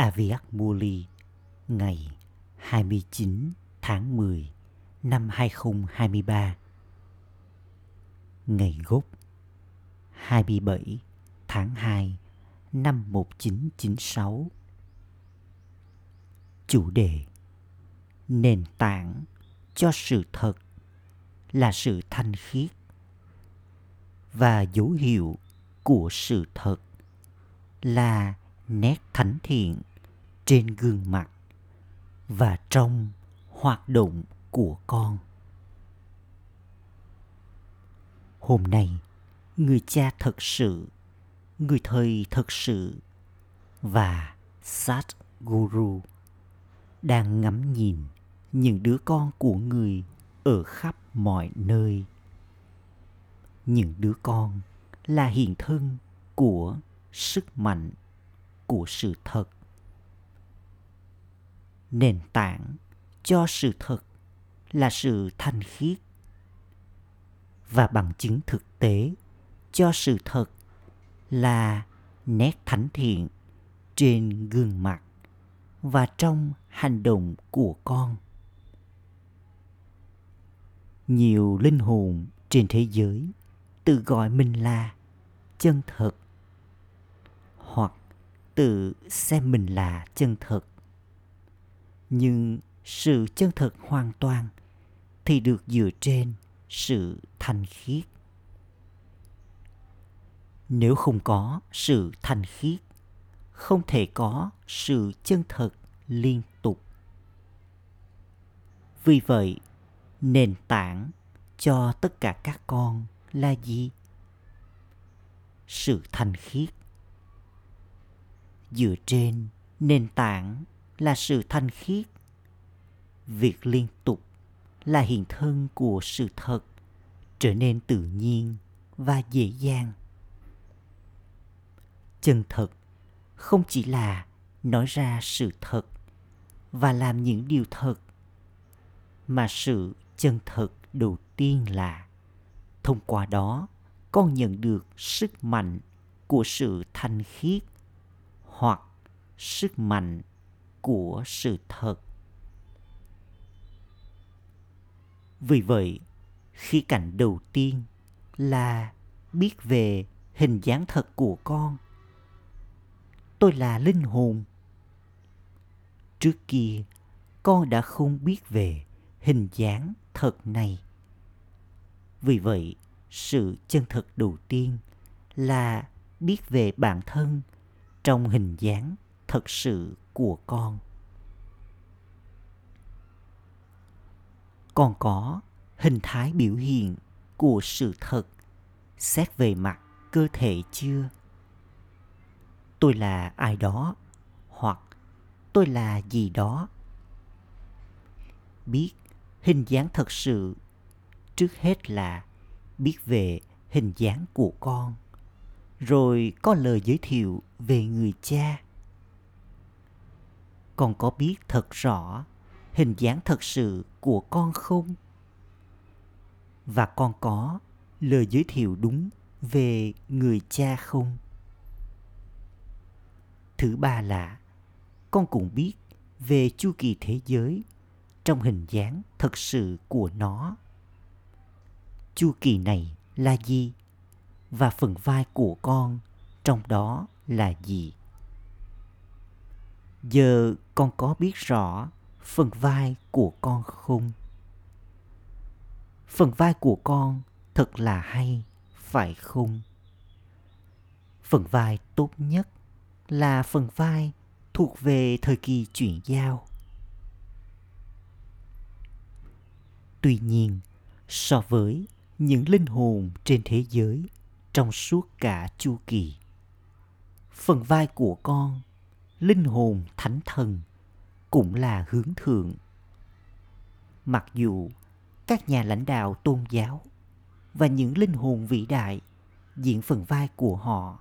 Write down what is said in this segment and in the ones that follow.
Aviak Muli, ngày 29 tháng 10 năm 2023 Ngày gốc 27 tháng 2 năm 1996 Chủ đề, Nền tảng cho sự thật là sự thanh khiết và dấu hiệu của sự thật là nét thánh thiện trên gương mặt và trong hoạt động của con. Hôm nay, người cha thật sự, người thầy thật sự và sát guru đang ngắm nhìn những đứa con của người ở khắp mọi nơi. Những đứa con là hiện thân của sức mạnh của sự thật nền tảng cho sự thật là sự thanh khiết và bằng chứng thực tế cho sự thật là nét thánh thiện trên gương mặt và trong hành động của con. Nhiều linh hồn trên thế giới tự gọi mình là chân thật hoặc tự xem mình là chân thật nhưng sự chân thật hoàn toàn thì được dựa trên sự thanh khiết. Nếu không có sự thanh khiết, không thể có sự chân thật liên tục. Vì vậy, nền tảng cho tất cả các con là gì? Sự thanh khiết. Dựa trên nền tảng là sự thanh khiết. Việc liên tục là hiện thân của sự thật trở nên tự nhiên và dễ dàng. Chân thật không chỉ là nói ra sự thật và làm những điều thật, mà sự chân thật đầu tiên là thông qua đó con nhận được sức mạnh của sự thanh khiết hoặc sức mạnh của sự thật. Vì vậy khi cảnh đầu tiên là biết về hình dáng thật của con. Tôi là linh hồn. Trước kia, con đã không biết về hình dáng thật này. Vì vậy, sự chân thật đầu tiên là biết về bản thân trong hình dáng thật sự của con. Còn có hình thái biểu hiện của sự thật xét về mặt cơ thể chưa? Tôi là ai đó hoặc tôi là gì đó? Biết hình dáng thật sự trước hết là biết về hình dáng của con, rồi có lời giới thiệu về người cha con có biết thật rõ hình dáng thật sự của con không? Và con có lời giới thiệu đúng về người cha không? Thứ ba là, con cũng biết về chu kỳ thế giới trong hình dáng thật sự của nó. Chu kỳ này là gì? Và phần vai của con trong đó là gì? Giờ con có biết rõ phần vai của con không? Phần vai của con thật là hay, phải không? Phần vai tốt nhất là phần vai thuộc về thời kỳ chuyển giao. Tuy nhiên, so với những linh hồn trên thế giới trong suốt cả chu kỳ, phần vai của con linh hồn thánh thần cũng là hướng thượng. Mặc dù các nhà lãnh đạo tôn giáo và những linh hồn vĩ đại diễn phần vai của họ,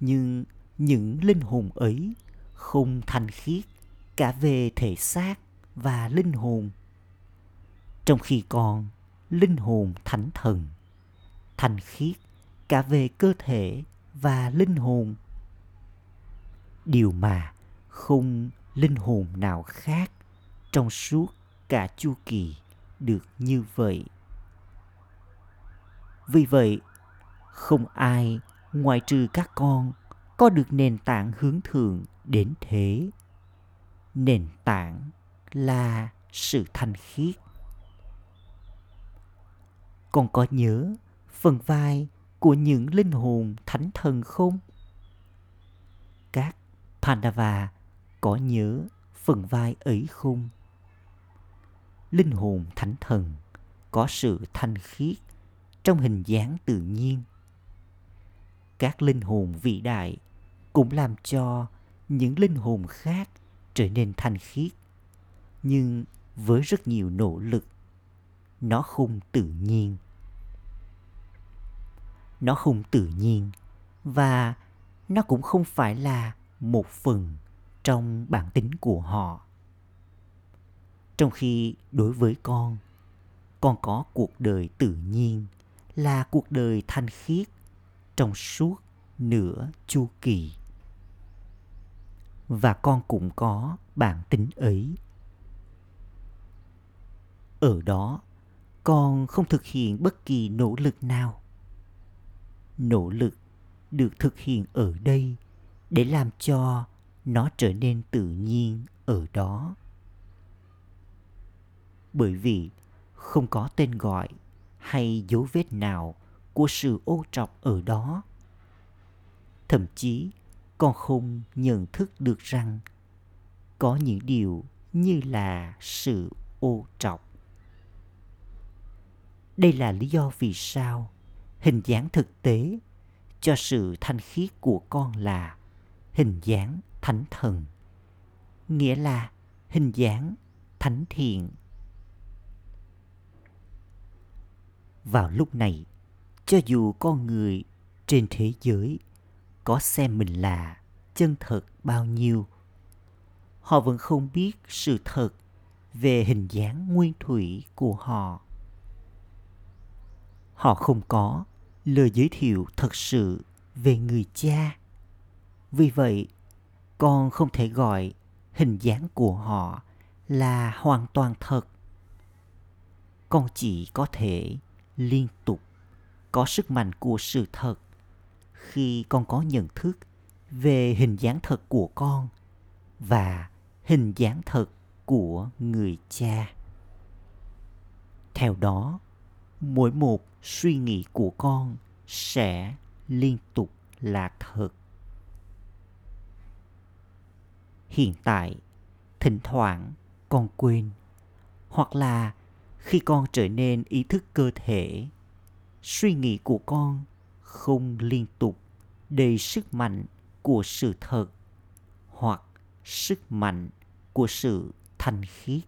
nhưng những linh hồn ấy không thanh khiết cả về thể xác và linh hồn. Trong khi còn linh hồn thánh thần, thanh khiết cả về cơ thể và linh hồn điều mà không linh hồn nào khác trong suốt cả chu kỳ được như vậy. Vì vậy, không ai ngoại trừ các con có được nền tảng hướng thượng đến thế. Nền tảng là sự thanh khiết. Con có nhớ phần vai của những linh hồn thánh thần không? Các pandava có nhớ phần vai ấy không? Linh hồn thánh thần có sự thanh khiết trong hình dáng tự nhiên. Các linh hồn vĩ đại cũng làm cho những linh hồn khác trở nên thanh khiết, nhưng với rất nhiều nỗ lực, nó không tự nhiên. Nó không tự nhiên và nó cũng không phải là một phần trong bản tính của họ. Trong khi đối với con con có cuộc đời tự nhiên, là cuộc đời thanh khiết trong suốt nửa chu kỳ. Và con cũng có bản tính ấy. Ở đó, con không thực hiện bất kỳ nỗ lực nào. Nỗ lực được thực hiện ở đây để làm cho nó trở nên tự nhiên ở đó. Bởi vì không có tên gọi hay dấu vết nào của sự ô trọc ở đó. Thậm chí con không nhận thức được rằng có những điều như là sự ô trọc. Đây là lý do vì sao hình dáng thực tế cho sự thanh khiết của con là hình dáng thánh thần. Nghĩa là hình dáng thánh thiện. Vào lúc này, cho dù con người trên thế giới có xem mình là chân thật bao nhiêu, họ vẫn không biết sự thật về hình dáng nguyên thủy của họ. Họ không có lời giới thiệu thật sự về người cha vì vậy, con không thể gọi hình dáng của họ là hoàn toàn thật. Con chỉ có thể liên tục có sức mạnh của sự thật khi con có nhận thức về hình dáng thật của con và hình dáng thật của người cha. Theo đó, mỗi một suy nghĩ của con sẽ liên tục là thật. Hiện tại, thỉnh thoảng con quên, hoặc là khi con trở nên ý thức cơ thể, suy nghĩ của con không liên tục đầy sức mạnh của sự thật hoặc sức mạnh của sự thanh khiết.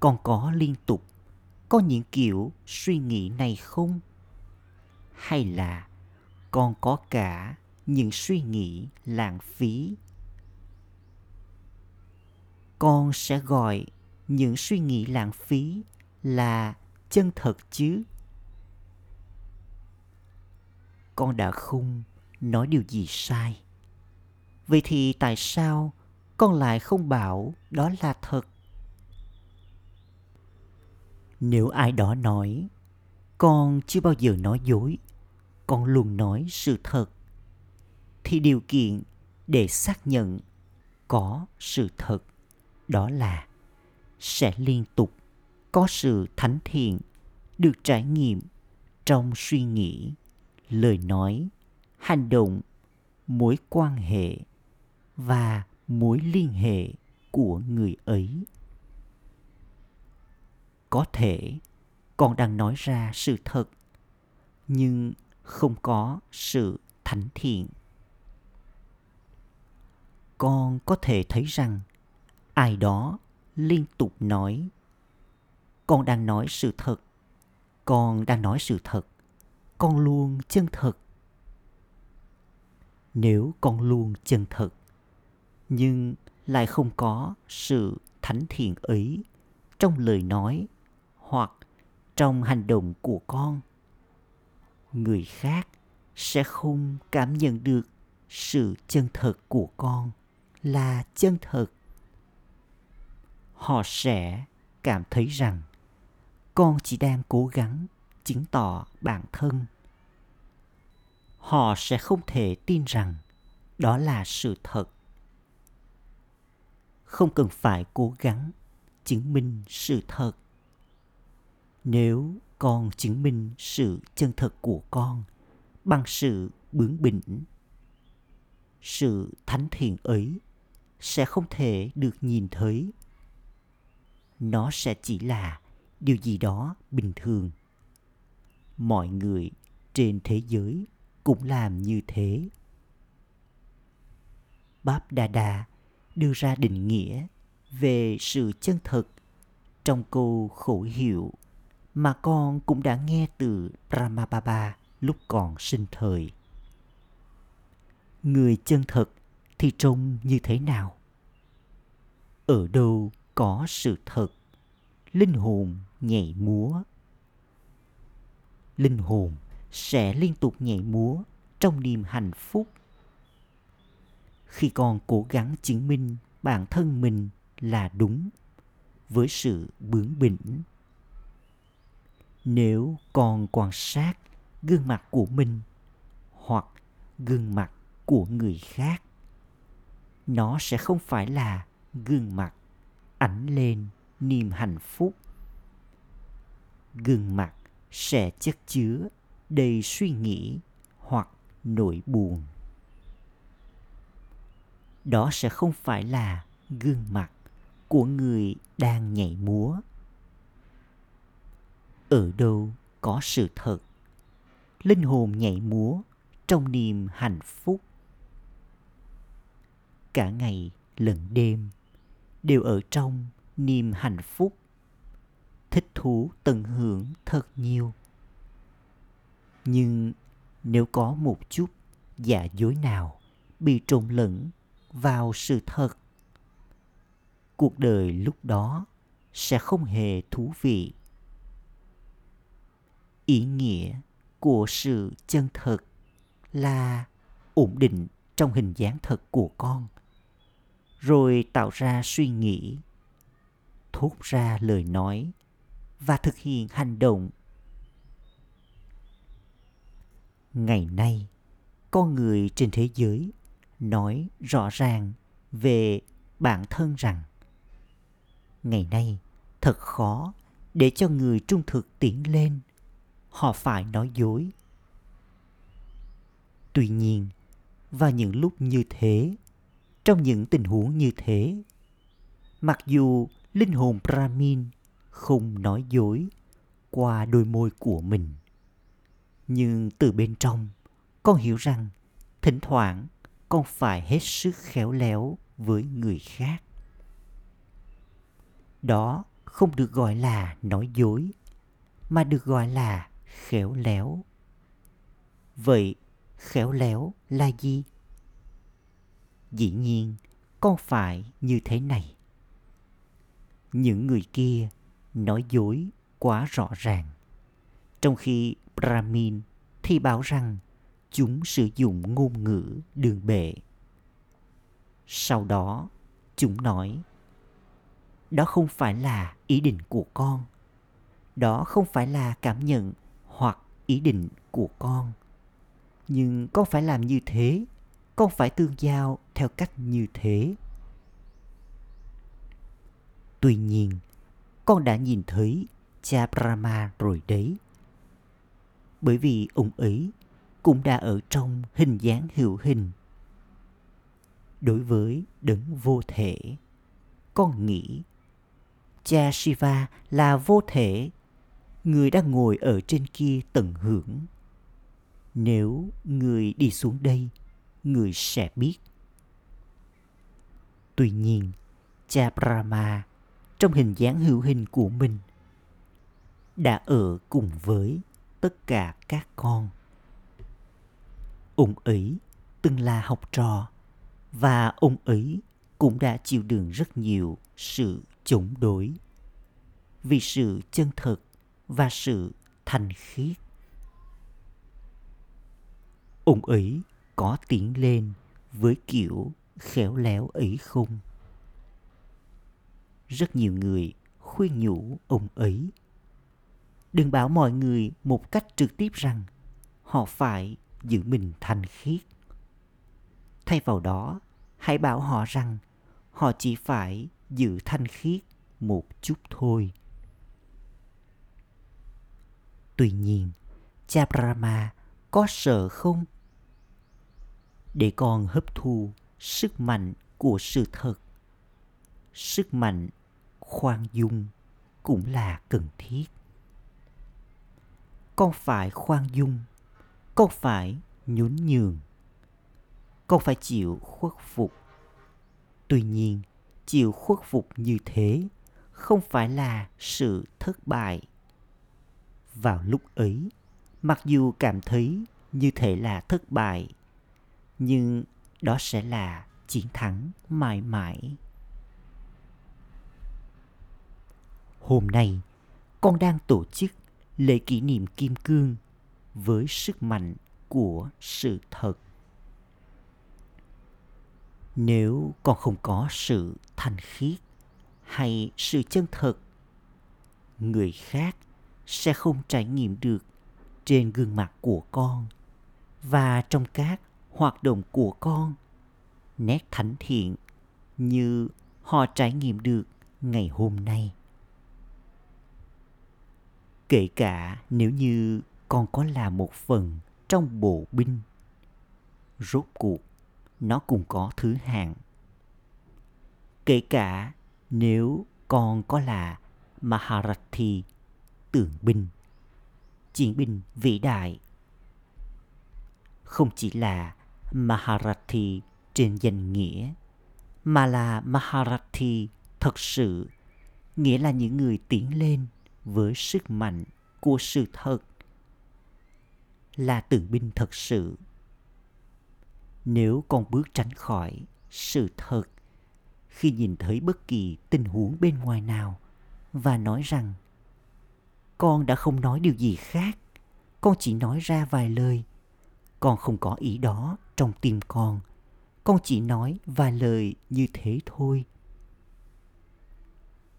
Con có liên tục có những kiểu suy nghĩ này không? Hay là con có cả những suy nghĩ, lãng phí. Con sẽ gọi những suy nghĩ lãng phí là chân thật chứ? Con đã không nói điều gì sai. Vậy thì tại sao con lại không bảo đó là thật? Nếu ai đó nói, con chưa bao giờ nói dối, con luôn nói sự thật thì điều kiện để xác nhận có sự thật đó là sẽ liên tục có sự thánh thiện được trải nghiệm trong suy nghĩ, lời nói, hành động, mối quan hệ và mối liên hệ của người ấy. Có thể con đang nói ra sự thật, nhưng không có sự thánh thiện con có thể thấy rằng ai đó liên tục nói, con đang nói sự thật, con đang nói sự thật, con luôn chân thật. Nếu con luôn chân thật, nhưng lại không có sự thánh thiện ấy trong lời nói hoặc trong hành động của con, người khác sẽ không cảm nhận được sự chân thật của con là chân thực. họ sẽ cảm thấy rằng con chỉ đang cố gắng chứng tỏ bản thân. Họ sẽ không thể tin rằng đó là sự thật. Không cần phải cố gắng chứng minh sự thật. Nếu con chứng minh sự chân thật của con bằng sự bướng bỉnh, sự thánh thiện ấy sẽ không thể được nhìn thấy. Nó sẽ chỉ là điều gì đó bình thường. Mọi người trên thế giới cũng làm như thế. Báp đà đà đưa ra định nghĩa về sự chân thật trong câu khẩu hiệu mà con cũng đã nghe từ Brahmababa lúc còn sinh thời. Người chân thật thì trông như thế nào? Ở đâu có sự thật, linh hồn nhảy múa. Linh hồn sẽ liên tục nhảy múa trong niềm hạnh phúc. Khi con cố gắng chứng minh bản thân mình là đúng với sự bướng bỉnh nếu con quan sát gương mặt của mình hoặc gương mặt của người khác nó sẽ không phải là gương mặt ảnh lên niềm hạnh phúc. Gương mặt sẽ chất chứa đầy suy nghĩ hoặc nỗi buồn. Đó sẽ không phải là gương mặt của người đang nhảy múa. Ở đâu có sự thật, linh hồn nhảy múa trong niềm hạnh phúc? Cả ngày lẫn đêm, đều ở trong niềm hạnh phúc. Thích thú tận hưởng thật nhiều. Nhưng nếu có một chút giả dối nào bị trộn lẫn vào sự thật, cuộc đời lúc đó sẽ không hề thú vị. Ý nghĩa của sự chân thật là ổn định trong hình dáng thật của con rồi tạo ra suy nghĩ, thốt ra lời nói và thực hiện hành động. Ngày nay, con người trên thế giới nói rõ ràng về bản thân rằng ngày nay thật khó để cho người trung thực tiến lên, họ phải nói dối. Tuy nhiên, vào những lúc như thế trong những tình huống như thế. Mặc dù linh hồn brahmin không nói dối qua đôi môi của mình, nhưng từ bên trong, con hiểu rằng thỉnh thoảng con phải hết sức khéo léo với người khác. Đó không được gọi là nói dối, mà được gọi là khéo léo. Vậy khéo léo là gì? Dĩ nhiên con phải như thế này? Những người kia nói dối quá rõ ràng. Trong khi brahmin thì bảo rằng chúng sử dụng ngôn ngữ đường bệ. Sau đó, chúng nói, đó không phải là ý định của con. Đó không phải là cảm nhận hoặc ý định của con. Nhưng con phải làm như thế con phải tương giao theo cách như thế. Tuy nhiên, con đã nhìn thấy cha brahma rồi đấy. Bởi vì ông ấy cũng đã ở trong hình dáng hữu hình. Đối với đấng vô thể, con nghĩ cha shiva là vô thể, người đang ngồi ở trên kia tận hưởng. Nếu người đi xuống đây người sẽ biết. Tuy nhiên, cha brahma trong hình dáng hữu hình của mình đã ở cùng với tất cả các con. Ông ấy từng là học trò và ông ấy cũng đã chịu đựng rất nhiều sự chống đối vì sự chân thật và sự thành khiết. Ông ấy có tiến lên với kiểu khéo léo ấy không? Rất nhiều người khuyên nhủ ông ấy. Đừng bảo mọi người một cách trực tiếp rằng họ phải giữ mình thanh khiết. Thay vào đó, hãy bảo họ rằng họ chỉ phải giữ thanh khiết một chút thôi. Tuy nhiên, cha Brahma có sợ không? Để con hấp thu sức mạnh của sự thật. Sức mạnh khoan dung cũng là cần thiết. Con phải khoan dung, con phải nhún nhường. Con phải chịu khuất phục. Tuy nhiên, chịu khuất phục như thế không phải là sự thất bại vào lúc ấy mặc dù cảm thấy như thể là thất bại nhưng đó sẽ là chiến thắng mãi mãi. Hôm nay, con đang tổ chức lễ kỷ niệm kim cương với sức mạnh của sự thật. Nếu con không có sự thanh khiết hay sự chân thật, người khác sẽ không trải nghiệm được trên gương mặt của con và trong các hoạt động của con. Nét thánh thiện như họ trải nghiệm được ngày hôm nay. Kể cả nếu như con có là một phần trong bộ binh, rốt cuộc nó cũng có thứ hạng. Kể cả nếu con có là Maharathi tượng binh, chiến binh vĩ đại, không chỉ là Maharathi trên danh nghĩa, mà là Maharathi thật sự, nghĩa là những người tiến lên với sức mạnh của sự thật, là tượng binh thật sự. Nếu con bước tránh khỏi sự thật, khi nhìn thấy bất kỳ tình huống bên ngoài nào và nói rằng, con đã không nói điều gì khác, con chỉ nói ra vài lời, con không có ý đó trong tim con. Con chỉ nói vài lời như thế thôi.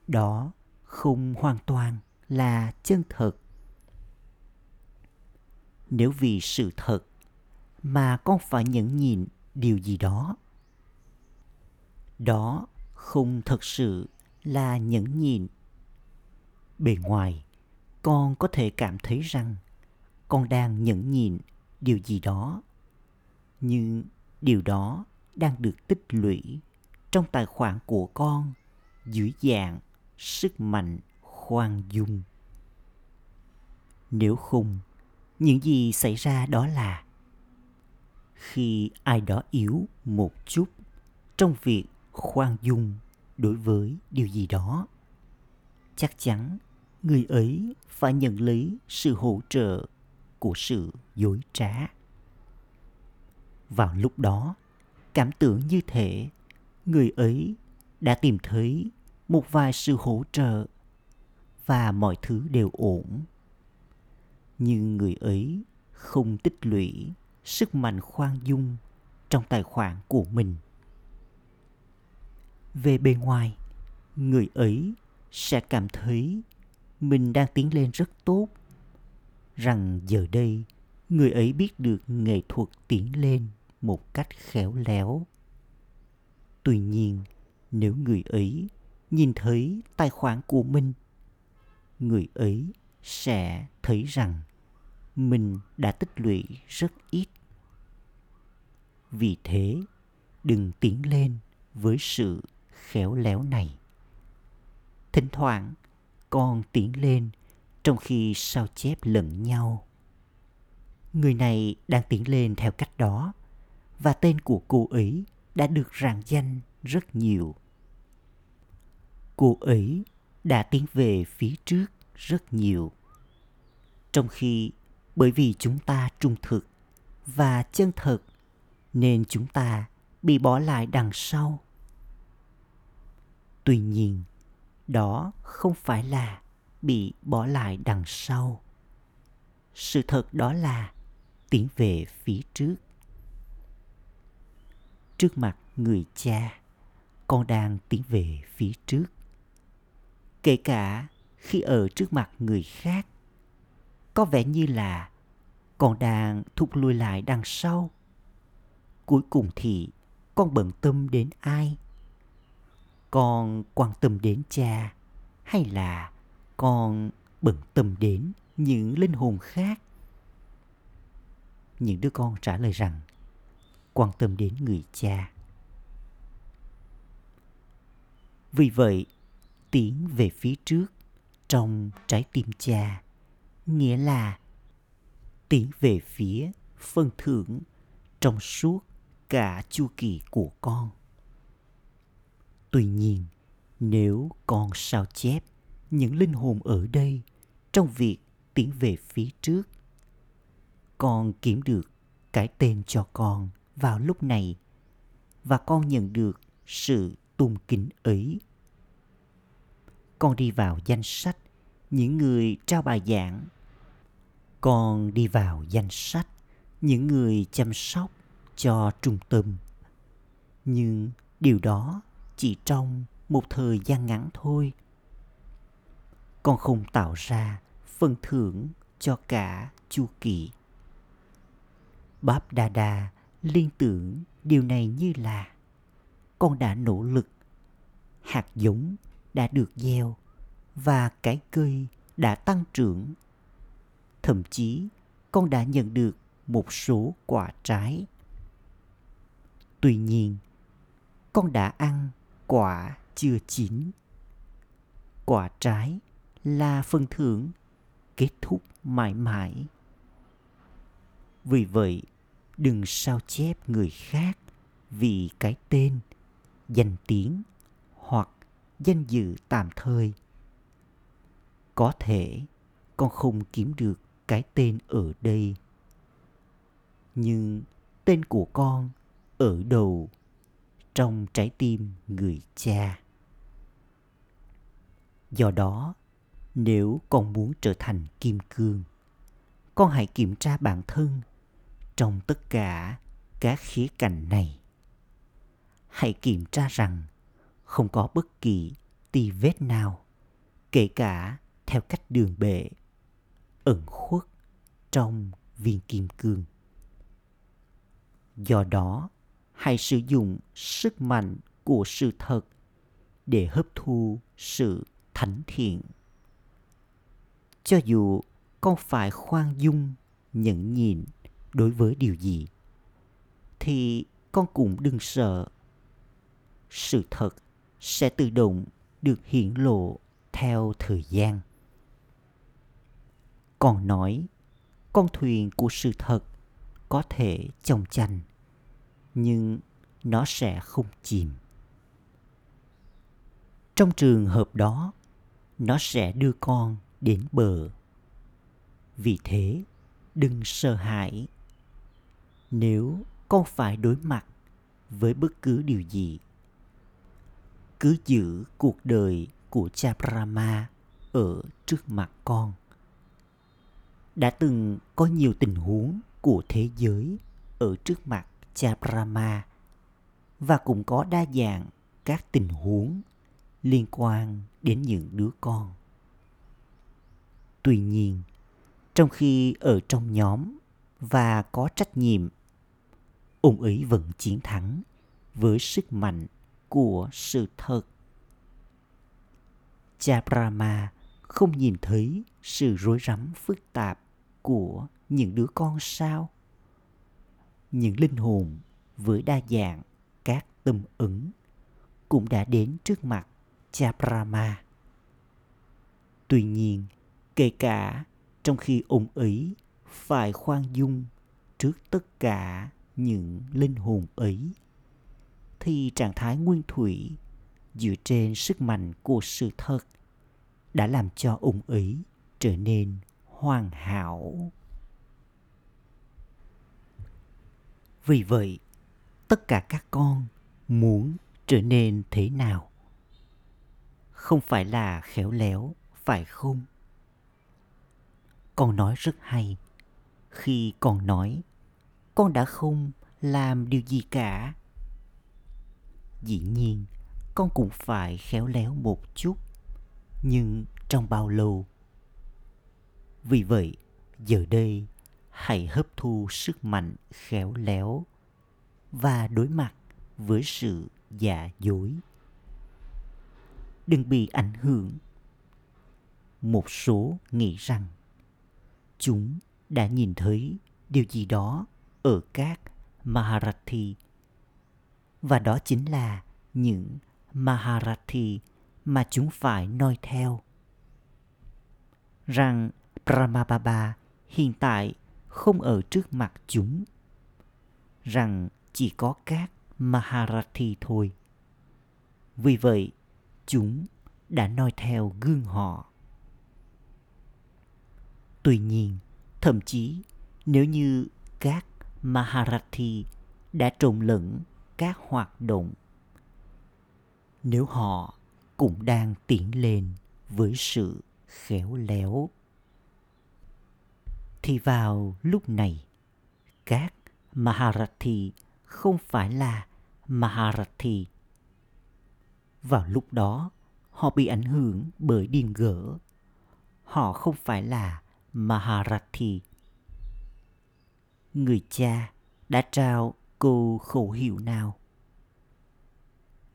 Đó không hoàn toàn là chân thật. Nếu vì sự thật mà con phải nhẫn nhịn điều gì đó đó không thật sự là nhẫn nhịn. Bề ngoài, con có thể cảm thấy rằng con đang nhẫn nhịn điều gì đó nhưng điều đó đang được tích lũy trong tài khoản của con dưới dạng sức mạnh khoan dung. Nếu không, những gì xảy ra đó là khi ai đó yếu một chút trong việc khoan dung đối với điều gì đó, chắc chắn người ấy phải nhận lấy sự hỗ trợ của sự dối trá vào lúc đó. Cảm tưởng như thể người ấy đã tìm thấy một vài sự hỗ trợ và mọi thứ đều ổn. Nhưng người ấy không tích lũy sức mạnh khoan dung trong tài khoản của mình. Về bề ngoài, người ấy sẽ cảm thấy mình đang tiến lên rất tốt. Rằng giờ đây, người ấy biết được nghệ thuật tiến lên một cách khéo léo. Tuy nhiên, nếu người ấy nhìn thấy tài khoản của mình, người ấy sẽ thấy rằng mình đã tích lũy rất ít. Vì thế, đừng tiến lên với sự khéo léo này. Thỉnh thoảng con tiến lên trong khi sao chép lẫn nhau. Người này đang tiến lên theo cách đó và tên của cô ấy đã được rạng danh rất nhiều. Cô ấy đã tiến về phía trước rất nhiều. Trong khi bởi vì chúng ta trung thực và chân thật, nên chúng ta bị bỏ lại đằng sau. Tuy nhiên, đó không phải là bị bỏ lại đằng sau. Sự thật đó là tiến về phía trước trước mặt người cha. Con đang tiến về phía trước. Kể cả khi ở trước mặt người khác, có vẻ như là con đang thụt lùi lại đằng sau. Cuối cùng thì con bận tâm đến ai? Con quan tâm đến cha hay là con bận tâm đến những linh hồn khác? Những đứa con trả lời rằng quan tâm đến người cha. Vì vậy, tiến về phía trước trong trái tim cha, nghĩa là tiến về phía phân thưởng trong suốt cả chu kỳ của con. Tuy nhiên, nếu con sao chép những linh hồn ở đây trong việc tiến về phía trước, con kiếm được cái tên cho con vào lúc này, và con nhận được sự tôn kính ấy. Con đi vào danh sách những người trao bài giảng. Con đi vào danh sách những người chăm sóc cho trung tâm. Nhưng điều đó chỉ trong một thời gian ngắn thôi. Con không tạo ra phần thưởng cho cả chu kỳ. Báp đa đa liên tưởng điều này như là con đã nỗ lực, hạt giống đã được gieo và cái cây đã tăng trưởng. Thậm chí con đã nhận được một số quả trái. Tuy nhiên, con đã ăn quả chưa chín. Quả trái là phần thưởng kết thúc mãi mãi. Vì vậy đừng sao chép người khác vì cái tên, danh tiếng hoặc danh dự tạm thời. Có thể con không kiếm được cái tên ở đây, nhưng tên của con ở đầu trong trái tim người cha? Do đó, nếu con muốn trở thành kim cương, con hãy kiểm tra bản thân trong tất cả các khía cạnh này. Hãy kiểm tra rằng không có bất kỳ tì vết nào, kể cả theo cách đường bệ, ẩn khuất trong viên kim cương. Do đó, hãy sử dụng sức mạnh của sự thật để hấp thu sự thánh thiện. Cho dù con phải khoan dung, nhẫn nhịn đối với điều gì? Thì con cũng đừng sợ. Sự thật sẽ tự động được hiển lộ theo thời gian. Còn nói, con thuyền của sự thật có thể chồng chành, nhưng nó sẽ không chìm. Trong trường hợp đó, nó sẽ đưa con đến bờ. Vì thế, đừng sợ hãi nếu con phải đối mặt với bất cứ điều gì cứ giữ cuộc đời của cha Brahma ở trước mặt con đã từng có nhiều tình huống của thế giới ở trước mặt cha Brahma và cũng có đa dạng các tình huống liên quan đến những đứa con. Tuy nhiên, trong khi ở trong nhóm và có trách nhiệm, ông ấy vẫn chiến thắng với sức mạnh của sự thật. Cha Brahma không nhìn thấy sự rối rắm phức tạp của những đứa con sao? Những linh hồn với đa dạng các tâm ứng cũng đã đến trước mặt cha Brahma. Tuy nhiên, kể cả trong khi ông ấy phải khoan dung trước tất cả những linh hồn ấy, thì trạng thái nguyên thủy dựa trên sức mạnh của sự thật đã làm cho ông ấy trở nên hoàn hảo. Vì vậy tất cả các con muốn trở nên thế nào? Không phải là khéo léo phải không? Con nói rất hay khi con nói con đã không làm điều gì cả. Dĩ nhiên, con cũng phải khéo léo một chút, nhưng trong bao lâu? Vì vậy, giờ đây, hãy hấp thu sức mạnh khéo léo và đối mặt với sự giả dối. Đừng bị ảnh hưởng. Một số nghĩ rằng, chúng đã nhìn thấy điều gì đó ở các Maharathi và đó chính là những Maharathi mà chúng phải noi theo rằng Brahmababa hiện tại không ở trước mặt chúng rằng chỉ có các Maharathi thôi. Vì vậy, chúng đã noi theo gương họ. Tuy nhiên, thậm chí nếu như các Maharathi đã trộn lẫn các hoạt động, nếu họ cũng đang tiến lên với sự khéo léo thì vào lúc này các Maharathi không phải là Maharathi. Vào lúc đó, họ bị ảnh hưởng bởi điên gỡ. Họ không phải là Maharathi. Người cha đã trao cô khẩu hiệu nào?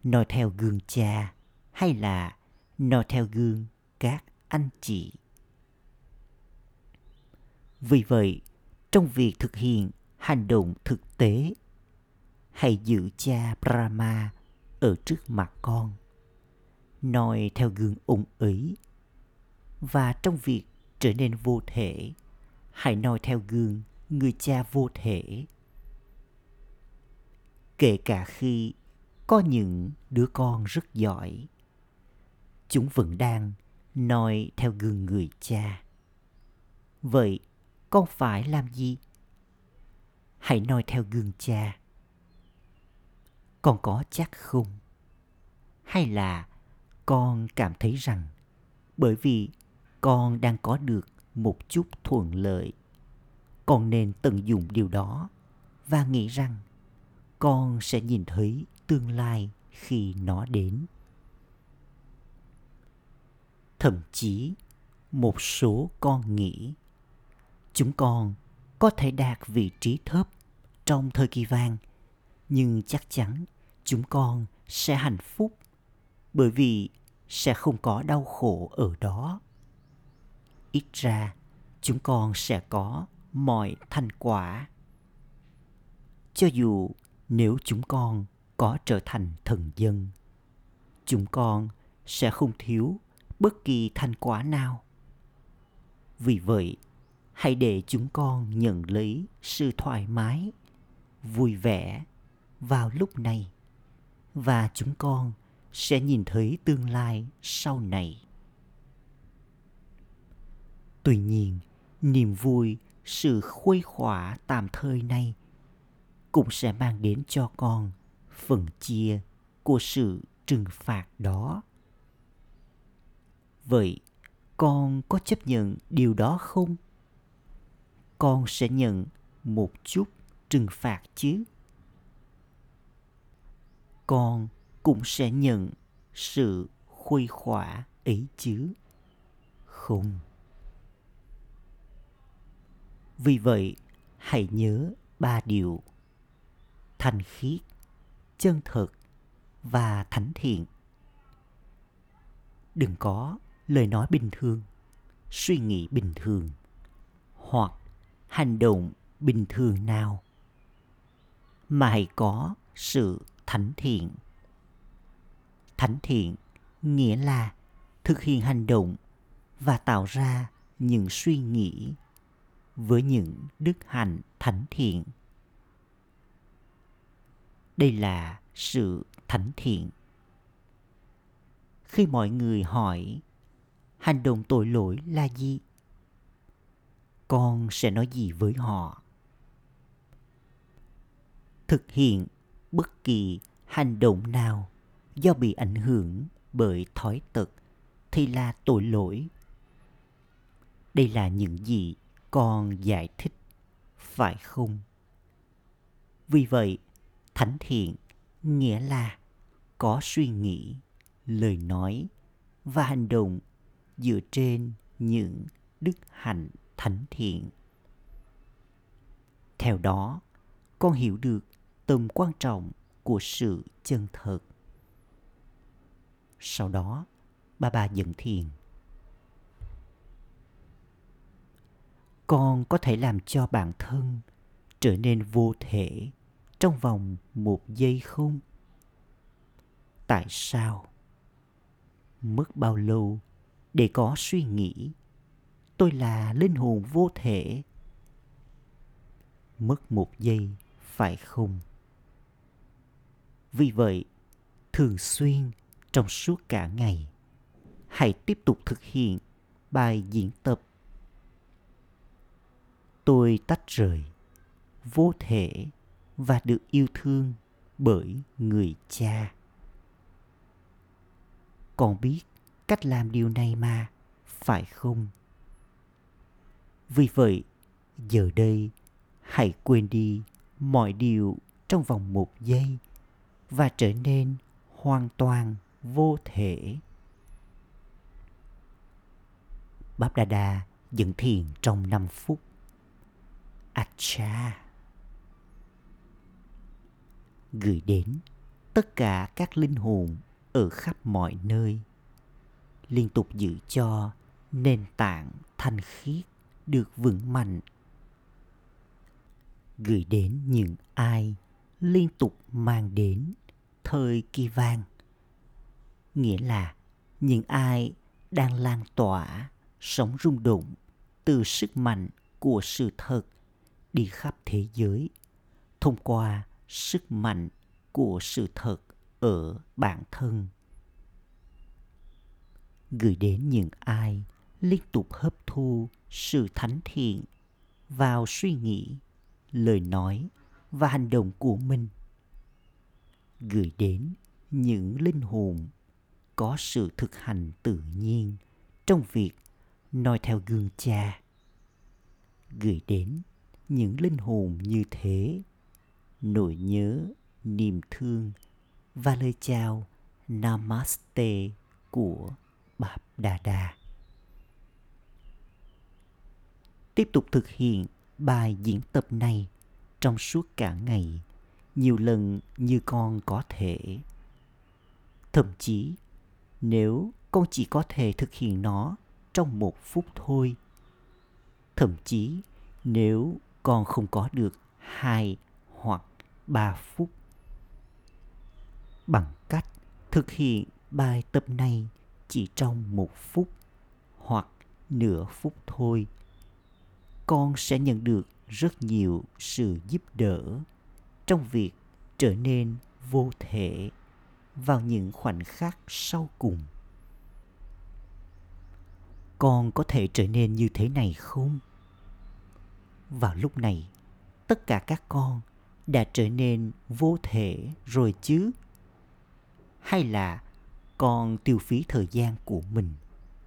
Nói theo gương cha hay là nói theo gương các anh chị? Vì vậy, trong việc thực hiện hành động thực tế, hãy giữ cha Brahma ở trước mặt con, nói theo gương ông ấy. Và trong việc trở nên vô thể, hãy nói theo gương người cha vô thể. Kể cả khi có những đứa con rất giỏi, chúng vẫn đang noi theo gương người cha. Vậy con phải làm gì? Hãy noi theo gương cha. Con có chắc không? Hay là con cảm thấy rằng bởi vì con đang có được một chút thuận lợi, con nên tận dụng điều đó và nghĩ rằng con sẽ nhìn thấy tương lai khi nó đến. Thậm chí, một số con nghĩ chúng con có thể đạt vị trí thấp trong thời kỳ vàng, nhưng chắc chắn chúng con sẽ hạnh phúc bởi vì sẽ không có đau khổ ở đó ít ra, chúng con sẽ có mọi thành quả. Cho dù nếu chúng con có trở thành thần dân, chúng con sẽ không thiếu bất kỳ thành quả nào. Vì vậy, hãy để chúng con nhận lấy sự thoải mái, vui vẻ vào lúc này, và chúng con sẽ nhìn thấy tương lai sau này. Tuy nhiên, niềm vui sự khuây khỏa tạm thời này cũng sẽ mang đến cho con phần chia của sự trừng phạt đó. Vậy con có chấp nhận điều đó không? Con sẽ nhận một chút trừng phạt chứ? Con cũng sẽ nhận sự khuây khỏa ấy chứ? Không vì vậy, hãy nhớ ba điều. Thành khiết, chân thực và thánh thiện. Đừng có lời nói bình thường, suy nghĩ bình thường, hoặc hành động bình thường nào, mà hãy có sự thánh thiện. Thánh thiện nghĩa là thực hiện hành động và tạo ra những suy nghĩ với những đức hạnh thánh thiện. Đây là sự thánh thiện. Khi mọi người hỏi, hành động tội lỗi là gì? Con sẽ nói gì với họ? Thực hiện bất kỳ hành động nào do bị ảnh hưởng bởi thói tật thì là tội lỗi. Đây là những gì con giải thích, phải không? Vì vậy, thánh thiện, nghĩa là có suy nghĩ, lời nói và hành động dựa trên những đức hạnh thánh thiện. Theo đó, con hiểu được tầm quan trọng của sự chân thật. Sau đó, ba ba dẫn thiền con có thể làm cho bản thân trở nên vô thể trong vòng một giây không? Tại sao? Mất bao lâu để có suy nghĩ? Tôi là linh hồn vô thể. Mất một giây, phải không? Vì vậy, thường xuyên trong suốt cả ngày, hãy tiếp tục thực hiện bài diễn tập tôi tách rời, vô thể và được yêu thương bởi người cha. Con biết cách làm điều này mà, phải không? Vì vậy, giờ đây, hãy quên đi mọi điều trong vòng một giây và trở nên hoàn toàn vô thể. Báp đa đa dẫn thiền trong 5 phút. Acha Gửi đến tất cả các linh hồn ở khắp mọi nơi. Liên tục giữ cho nền tảng thanh khiết được vững mạnh. Gửi đến những ai liên tục mang đến thời kỳ vang. Nghĩa là những ai đang lan tỏa, sống rung động từ sức mạnh của sự thật đi khắp thế giới, thông qua sức mạnh của sự thật ở bản thân. Gửi đến những ai liên tục hấp thu sự thánh thiện vào suy nghĩ, lời nói và hành động của mình. Gửi đến những linh hồn có sự thực hành tự nhiên trong việc noi theo gương cha. Gửi đến những linh hồn như thế. Nỗi nhớ, niềm thương và lời chào namaste của bạp đà đà tiếp tục thực hiện bài diễn tập này trong suốt cả ngày, nhiều lần như con có thể. Thậm chí, nếu con chỉ có thể thực hiện nó trong một phút thôi, thậm chí nếu con không có được hai hoặc ba phút. Bằng cách thực hiện bài tập này chỉ trong một phút hoặc nửa phút thôi, con sẽ nhận được rất nhiều sự giúp đỡ trong việc trở nên vô thể vào những khoảnh khắc sau cùng. Con có thể trở nên như thế này không? Vào lúc này, tất cả các con đã trở nên vô thể rồi chứ? Hay là con tiêu phí thời gian của mình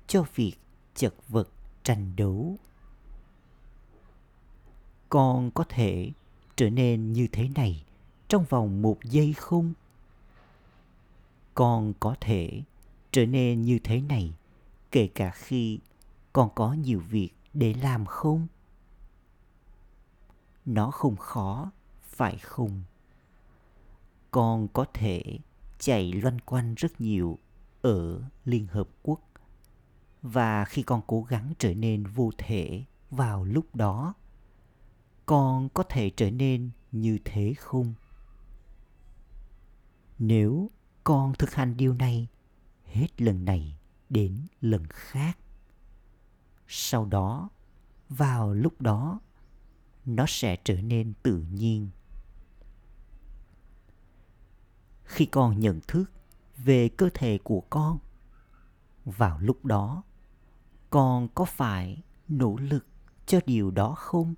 cho việc chật vật tranh đấu? Con có thể trở nên như thế này trong vòng một giây không? Con có thể trở nên như thế này kể cả khi con có nhiều việc để làm không? Nó không khó, phải không? Con có thể chạy loanh quanh rất nhiều ở liên hợp quốc. Và khi con cố gắng trở nên vô thể vào lúc đó, con có thể trở nên như thế không? Nếu con thực hành điều này hết lần này đến lần khác, sau đó, vào lúc đó nó sẽ trở nên tự nhiên. Khi con nhận thức về cơ thể của con, vào lúc đó, con có phải nỗ lực cho điều đó không?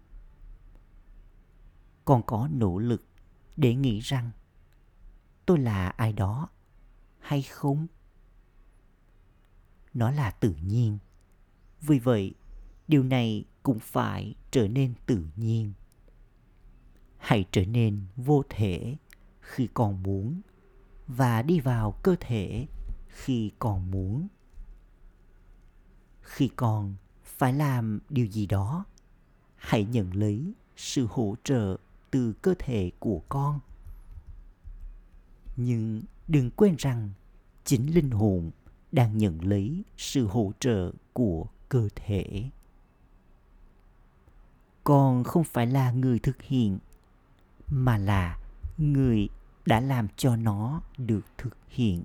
Con có nỗ lực để nghĩ rằng tôi là ai đó hay không? Nó là tự nhiên. Vì vậy, điều này cũng phải trở nên tự nhiên. Hãy trở nên vô thể khi còn muốn và đi vào cơ thể khi còn muốn. Khi còn phải làm điều gì đó, hãy nhận lấy sự hỗ trợ từ cơ thể của con. Nhưng đừng quên rằng chính linh hồn đang nhận lấy sự hỗ trợ của cơ thể con không phải là người thực hiện, mà là người đã làm cho nó được thực hiện.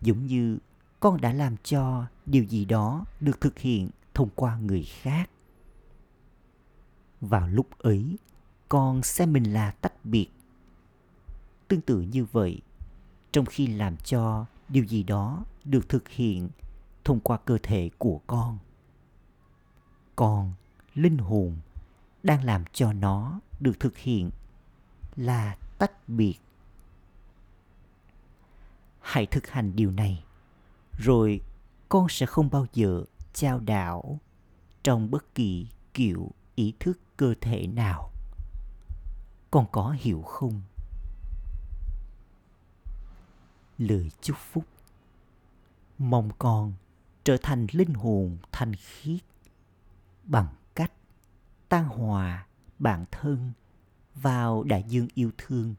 Giống như con đã làm cho điều gì đó được thực hiện thông qua người khác. Vào lúc ấy, con xem mình là tách biệt. Tương tự như vậy, trong khi làm cho điều gì đó được thực hiện thông qua cơ thể của con con linh hồn đang làm cho nó được thực hiện là tách biệt. Hãy thực hành điều này, rồi con sẽ không bao giờ trao đảo trong bất kỳ kiểu ý thức cơ thể nào. Con có hiểu không? Lời chúc phúc. Mong con trở thành linh hồn thanh khiết bằng tan hòa bản thân vào đại dương yêu thương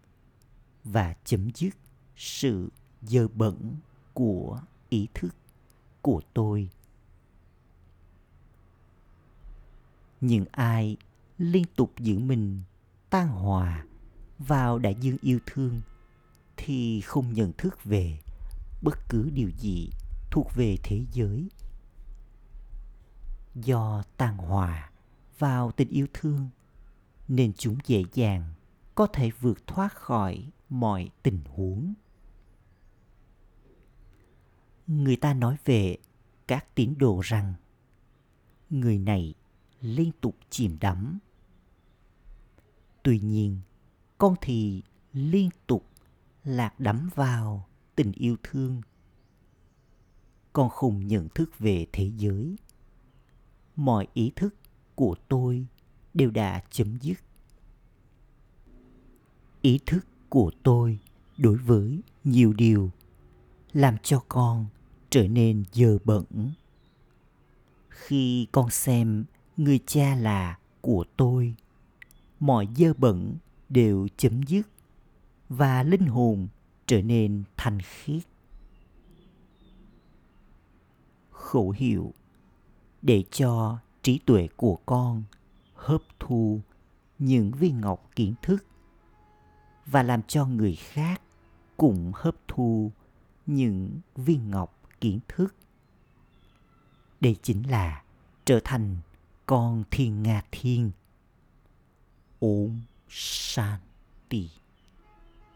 và chấm dứt sự dơ bẩn của ý thức của tôi. Những ai liên tục giữ mình tan hòa vào đại dương yêu thương thì không nhận thức về bất cứ điều gì thuộc về thế giới. Do tan hòa vào tình yêu thương, nên chúng dễ dàng có thể vượt thoát khỏi mọi tình huống. Người ta nói về các tín đồ rằng, người này liên tục chìm đắm. Tuy nhiên, con thì liên tục lạc đắm vào tình yêu thương. Con không nhận thức về thế giới, mọi ý thức của tôi đều đã chấm dứt. Ý thức của tôi đối với nhiều điều làm cho con trở nên dơ bẩn. Khi con xem người cha là của tôi, mọi dơ bẩn đều chấm dứt và linh hồn trở nên thanh khiết. Khẩu hiệu để cho trí tuệ của con hấp thu những viên ngọc kiến thức và làm cho người khác cũng hấp thu những viên ngọc kiến thức. Đây chính là trở thành con thiên nga thiên. Ôm shanti.